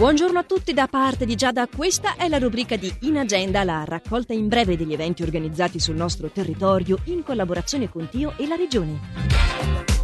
Buongiorno a tutti da parte di Giada, questa è la rubrica di In Agenda, la raccolta in breve degli eventi organizzati sul nostro territorio in collaborazione con Tio e la Regione.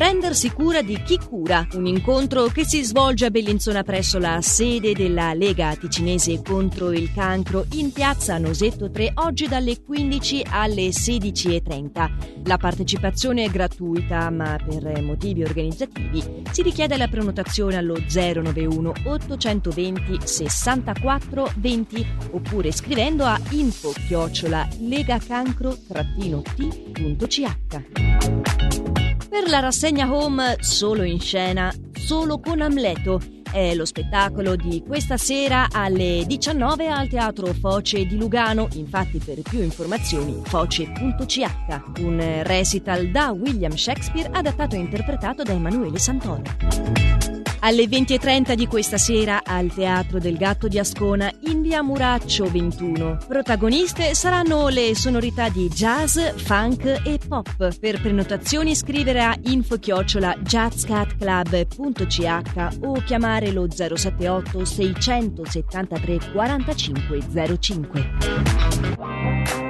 Prendersi cura di chi cura, un incontro che si svolge a Bellinzona presso la sede della Lega Ticinese contro il cancro in piazza Nosetto 3 oggi dalle 15 alle 16.30. La partecipazione è gratuita ma per motivi organizzativi si richiede la prenotazione allo 091 820 64 20 oppure scrivendo a info chiocciola legacancro-t.ch. Per la rassegna home solo in scena, solo con Amleto. È lo spettacolo di questa sera alle 19 al Teatro Foce di Lugano, infatti per più informazioni foce.ch, un recital da William Shakespeare adattato e interpretato da Emanuele Santoro. Alle 20.30 di questa sera al Teatro del Gatto di Ascona in via Muraccio 21. Protagoniste saranno le sonorità di jazz, funk e pop. Per prenotazioni scrivere a info-chiocciola jazzcatclub.ch o chiamare lo 078 673 45 05.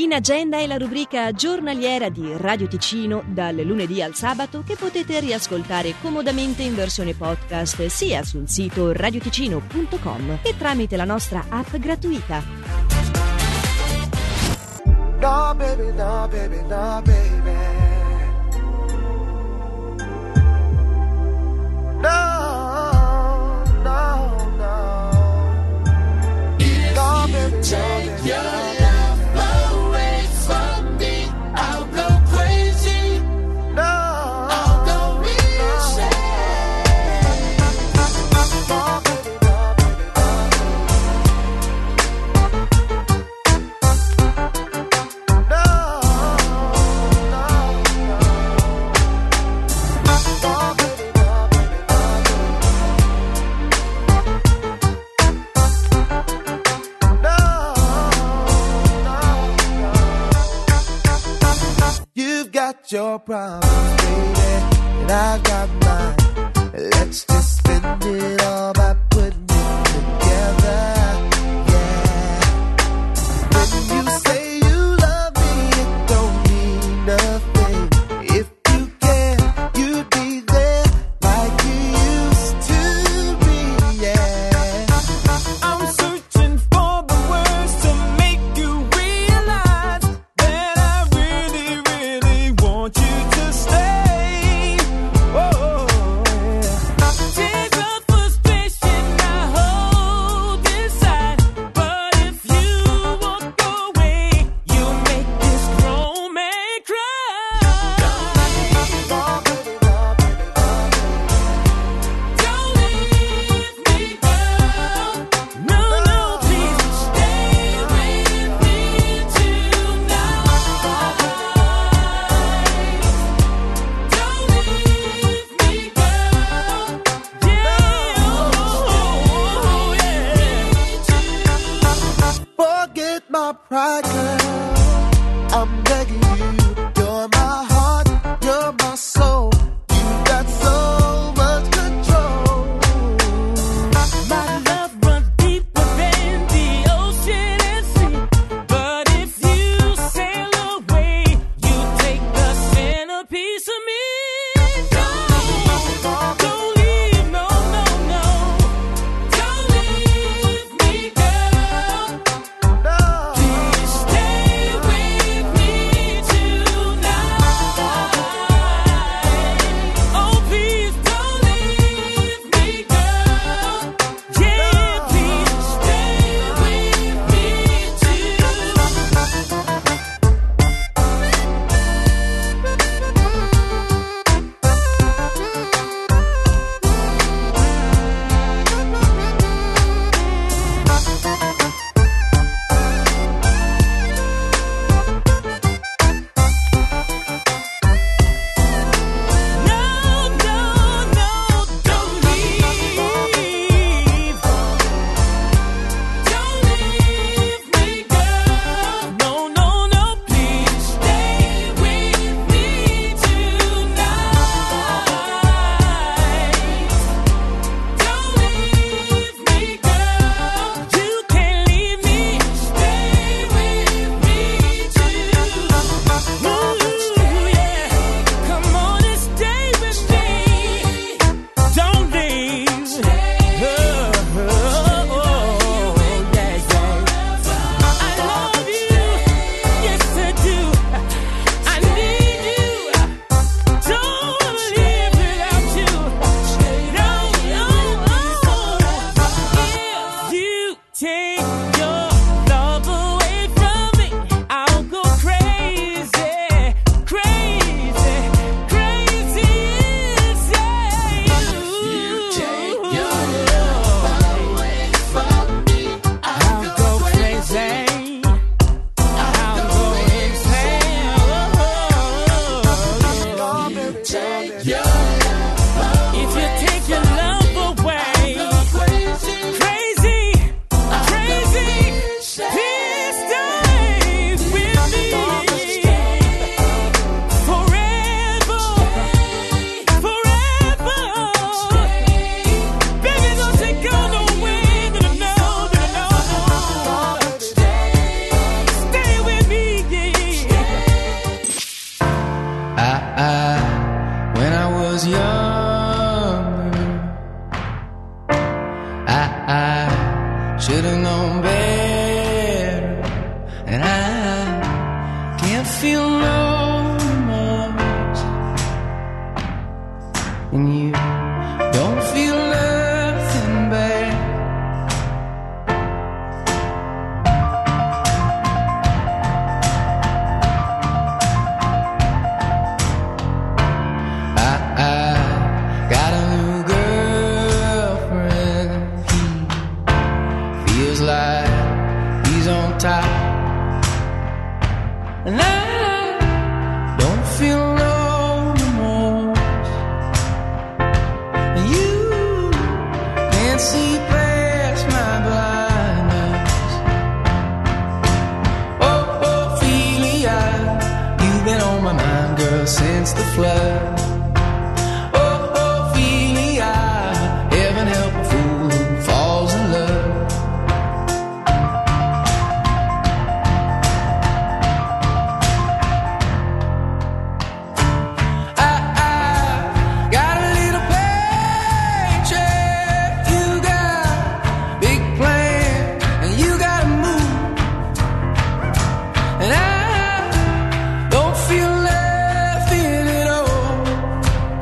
In agenda è la rubrica giornaliera di Radio Ticino dal lunedì al sabato che potete riascoltare comodamente in versione podcast sia sul sito radioticino.com che tramite la nostra app gratuita. No, baby, no, baby, no, baby. Your problems, baby, and I got mine. Let's just was younger, I, I should have known better, and I can't feel no remorse, and you against the flood.